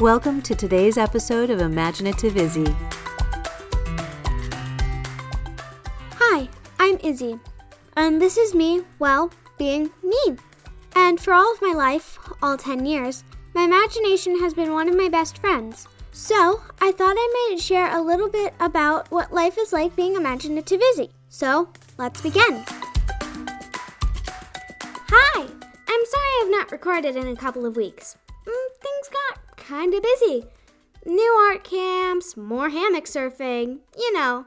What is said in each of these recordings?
Welcome to today's episode of Imaginative Izzy. Hi, I'm Izzy, and this is me, well, being me. And for all of my life, all 10 years, my imagination has been one of my best friends. So, I thought I might share a little bit about what life is like being imaginative Izzy. So, let's begin. Hi! I'm sorry I've not recorded in a couple of weeks. Mm, things got kinda busy. New art camps, more hammock surfing, you know,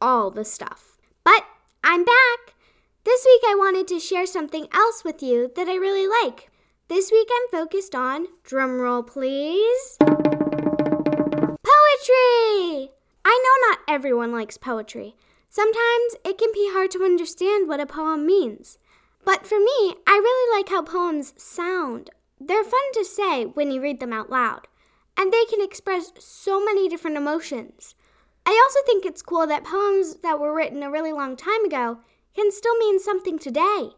all the stuff. But I'm back! This week I wanted to share something else with you that I really like. This week I'm focused on, drumroll please, poetry! I know not everyone likes poetry. Sometimes it can be hard to understand what a poem means. But for me, I really like how poems sound. They're fun to say when you read them out loud, and they can express so many different emotions. I also think it's cool that poems that were written a really long time ago can still mean something today.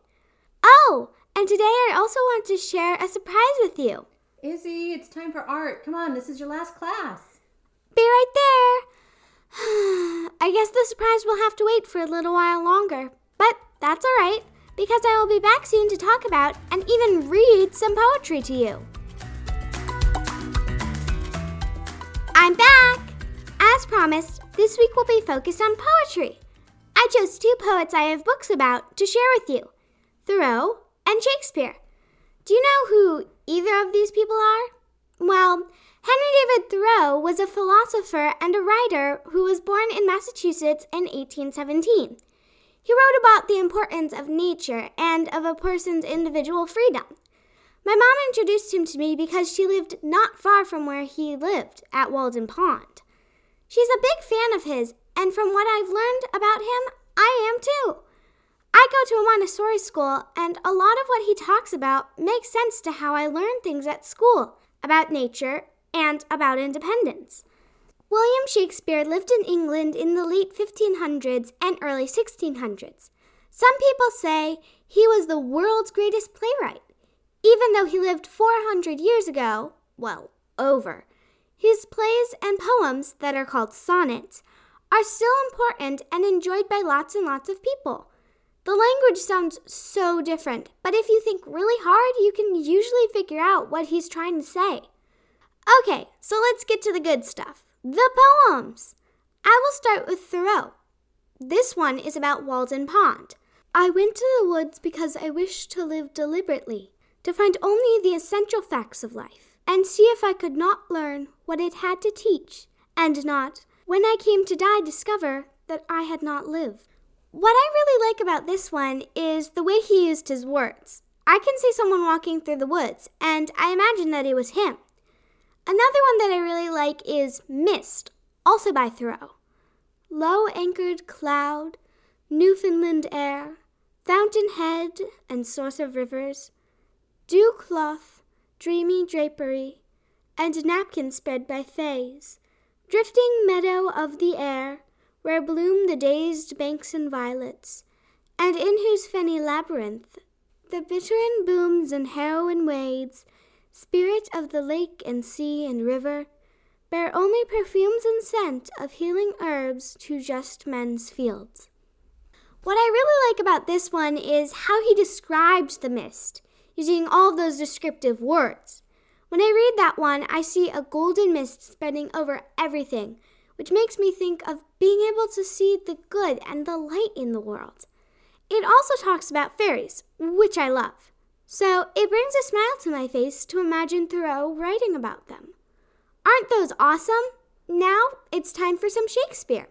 Oh, and today I also want to share a surprise with you. Izzy, it's time for art. Come on, this is your last class. Be right there. I guess the surprise will have to wait for a little while longer. But that's all right, because I will be back soon to talk about and even read some poetry to you. I'm back! As promised, this week will be focused on poetry. I chose two poets I have books about to share with you Thoreau and Shakespeare. Do you know who either of these people are? Well, Henry David Thoreau was a philosopher and a writer who was born in Massachusetts in 1817. He wrote about the importance of nature and of a person's individual freedom. My mom introduced him to me because she lived not far from where he lived at Walden Pond. She's a big fan of his, and from what I've learned about him, I am too. I go to a Montessori school, and a lot of what he talks about makes sense to how I learn things at school about nature and about independence. William Shakespeare lived in England in the late 1500s and early 1600s. Some people say he was the world's greatest playwright, even though he lived 400 years ago, well, over. His plays and poems, that are called sonnets, are still important and enjoyed by lots and lots of people. The language sounds so different, but if you think really hard, you can usually figure out what he's trying to say. Okay, so let's get to the good stuff the poems. I will start with Thoreau. This one is about Walden Pond. I went to the woods because I wished to live deliberately, to find only the essential facts of life, and see if I could not learn what it had to teach, and not, when I came to die, discover that I had not lived. What I really like about this one is the way he used his words. I can see someone walking through the woods, and I imagine that it was him. Another one that I really like is Mist, also by Thoreau. Low anchored cloud, Newfoundland air, fountain head and source of rivers, dew cloth, dreamy drapery, and napkin spread by fays, drifting meadow of the air, where bloom the dazed banks and violets, and in whose fenny labyrinth the bittern booms and heron wades, spirit of the lake and sea and river, bear only perfumes and scent of healing herbs to just men's fields. What I really like about this one is how he describes the mist, using all of those descriptive words. When I read that one, I see a golden mist spreading over everything, which makes me think of being able to see the good and the light in the world. It also talks about fairies, which I love. So it brings a smile to my face to imagine Thoreau writing about them. Aren't those awesome? Now it's time for some Shakespeare.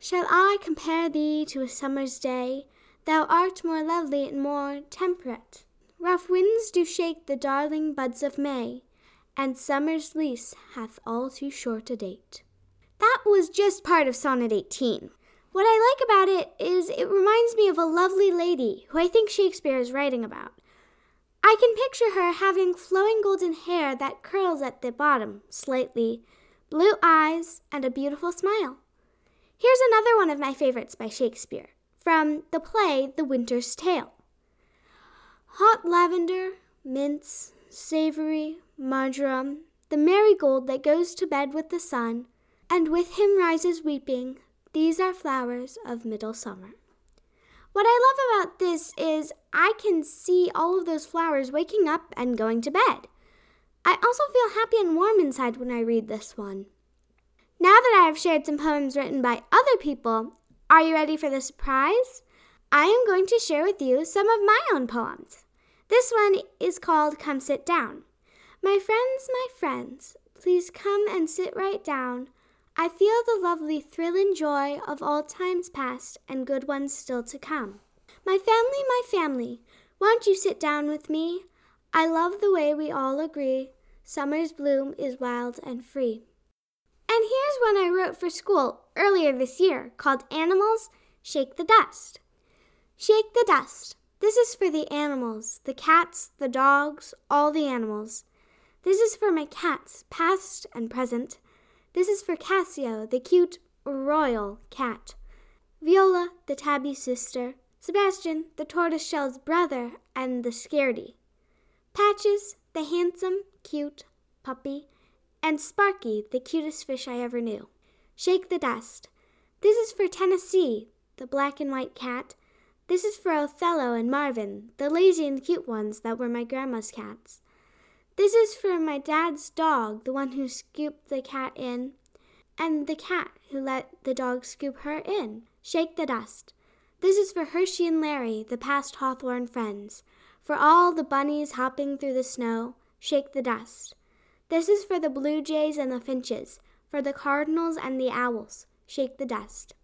Shall I compare thee to a summer's day? Thou art more lovely and more temperate. Rough winds do shake the darling buds of May, and summer's lease hath all too short a date. That was just part of Sonnet 18. What I like about it is it reminds me of a lovely lady who I think Shakespeare is writing about. I can picture her having flowing golden hair that curls at the bottom slightly, blue eyes, and a beautiful smile. Here's another one of my favorites by Shakespeare from the play The Winter's Tale. Hot lavender, mints, savory, marjoram, the marigold that goes to bed with the sun, and with him rises weeping. These are flowers of middle summer. What I love about this is I can see all of those flowers waking up and going to bed. I also feel happy and warm inside when I read this one. Now that I have shared some poems written by other people, are you ready for the surprise? I am going to share with you some of my own poems. This one is called Come Sit Down. My friends, my friends, please come and sit right down. I feel the lovely thrill and joy of all times past and good ones still to come. My family, my family, won't you sit down with me? I love the way we all agree. Summer's bloom is wild and free. And here's one I wrote for school earlier this year called Animals Shake the Dust. Shake the dust. This is for the animals, the cats, the dogs, all the animals. This is for my cats, past and present. This is for Cassio, the cute royal cat. Viola, the tabby sister. Sebastian, the tortoiseshell's brother and the scaredy. Patches, the handsome, cute puppy. And Sparky, the cutest fish I ever knew. Shake the dust. This is for Tennessee, the black and white cat. This is for Othello and Marvin, the lazy and cute ones that were my grandma's cats. This is for my dad's dog, the one who scooped the cat in, and the cat who let the dog scoop her in. Shake the dust. This is for Hershey and Larry, the past Hawthorne friends. For all the bunnies hopping through the snow, shake the dust. This is for the blue jays and the finches, for the cardinals and the owls, shake the dust.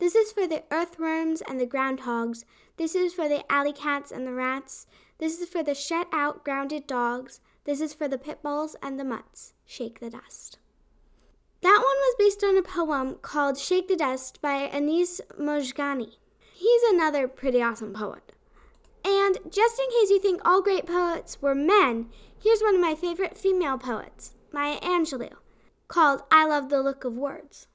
This is for the earthworms and the groundhogs. This is for the alley cats and the rats. This is for the shut out grounded dogs. This is for the pit bulls and the mutts. Shake the dust. That one was based on a poem called Shake the Dust by Anis Mojgani. He's another pretty awesome poet. And just in case you think all great poets were men, here's one of my favorite female poets, Maya Angelou, called I Love the Look of Words.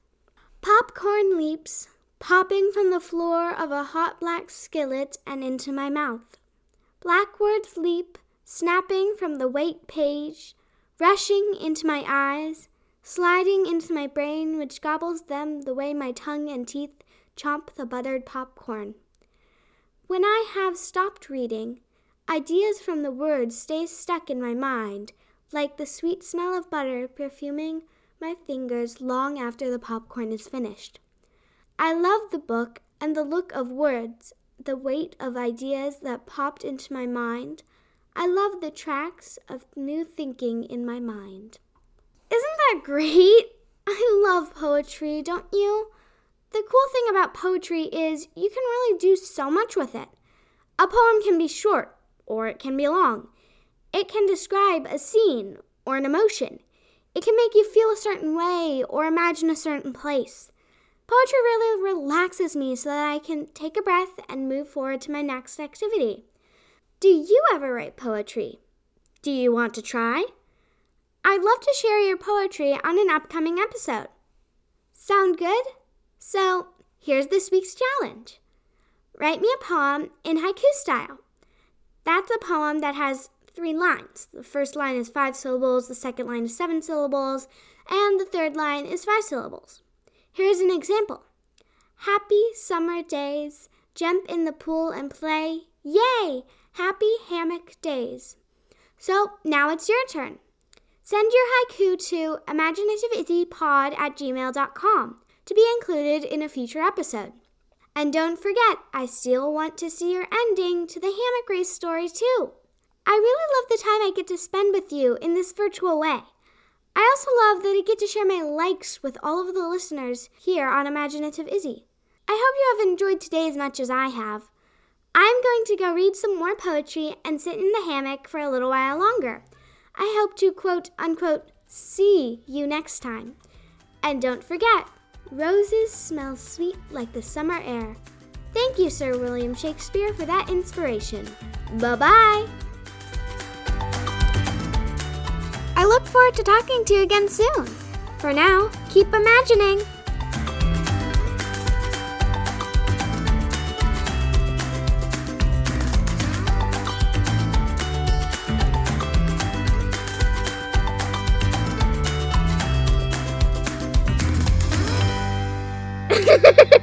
Popcorn leaps, popping from the floor of a hot black skillet and into my mouth. Black words leap, snapping from the white page, rushing into my eyes, sliding into my brain, which gobbles them the way my tongue and teeth chomp the buttered popcorn. When I have stopped reading, ideas from the words stay stuck in my mind, like the sweet smell of butter perfuming my fingers long after the popcorn is finished. I love the book and the look of words, the weight of ideas that popped into my mind. I love the tracks of new thinking in my mind. Isn't that great? I love poetry, don't you? The cool thing about poetry is you can really do so much with it. A poem can be short or it can be long. It can describe a scene or an emotion. It can make you feel a certain way or imagine a certain place. Poetry really relaxes me so that I can take a breath and move forward to my next activity. Do you ever write poetry? Do you want to try? I'd love to share your poetry on an upcoming episode. Sound good? So, here's this week's challenge Write me a poem in haiku style. That's a poem that has three lines. The first line is five syllables, the second line is seven syllables, and the third line is five syllables. Here's an example Happy summer days, jump in the pool and play. Yay! Happy hammock days. So now it's your turn. Send your haiku to imaginativeizzypod at gmail.com to be included in a future episode. And don't forget, I still want to see your ending to the hammock race story too. I really love the time I get to spend with you in this virtual way. I also love that I get to share my likes with all of the listeners here on Imaginative Izzy. I hope you have enjoyed today as much as I have. I'm going to go read some more poetry and sit in the hammock for a little while longer. I hope to quote unquote see you next time. And don't forget, roses smell sweet like the summer air. Thank you, Sir William Shakespeare, for that inspiration. Bye bye! I look forward to talking to you again soon. For now, keep imagining. Ha ha ha!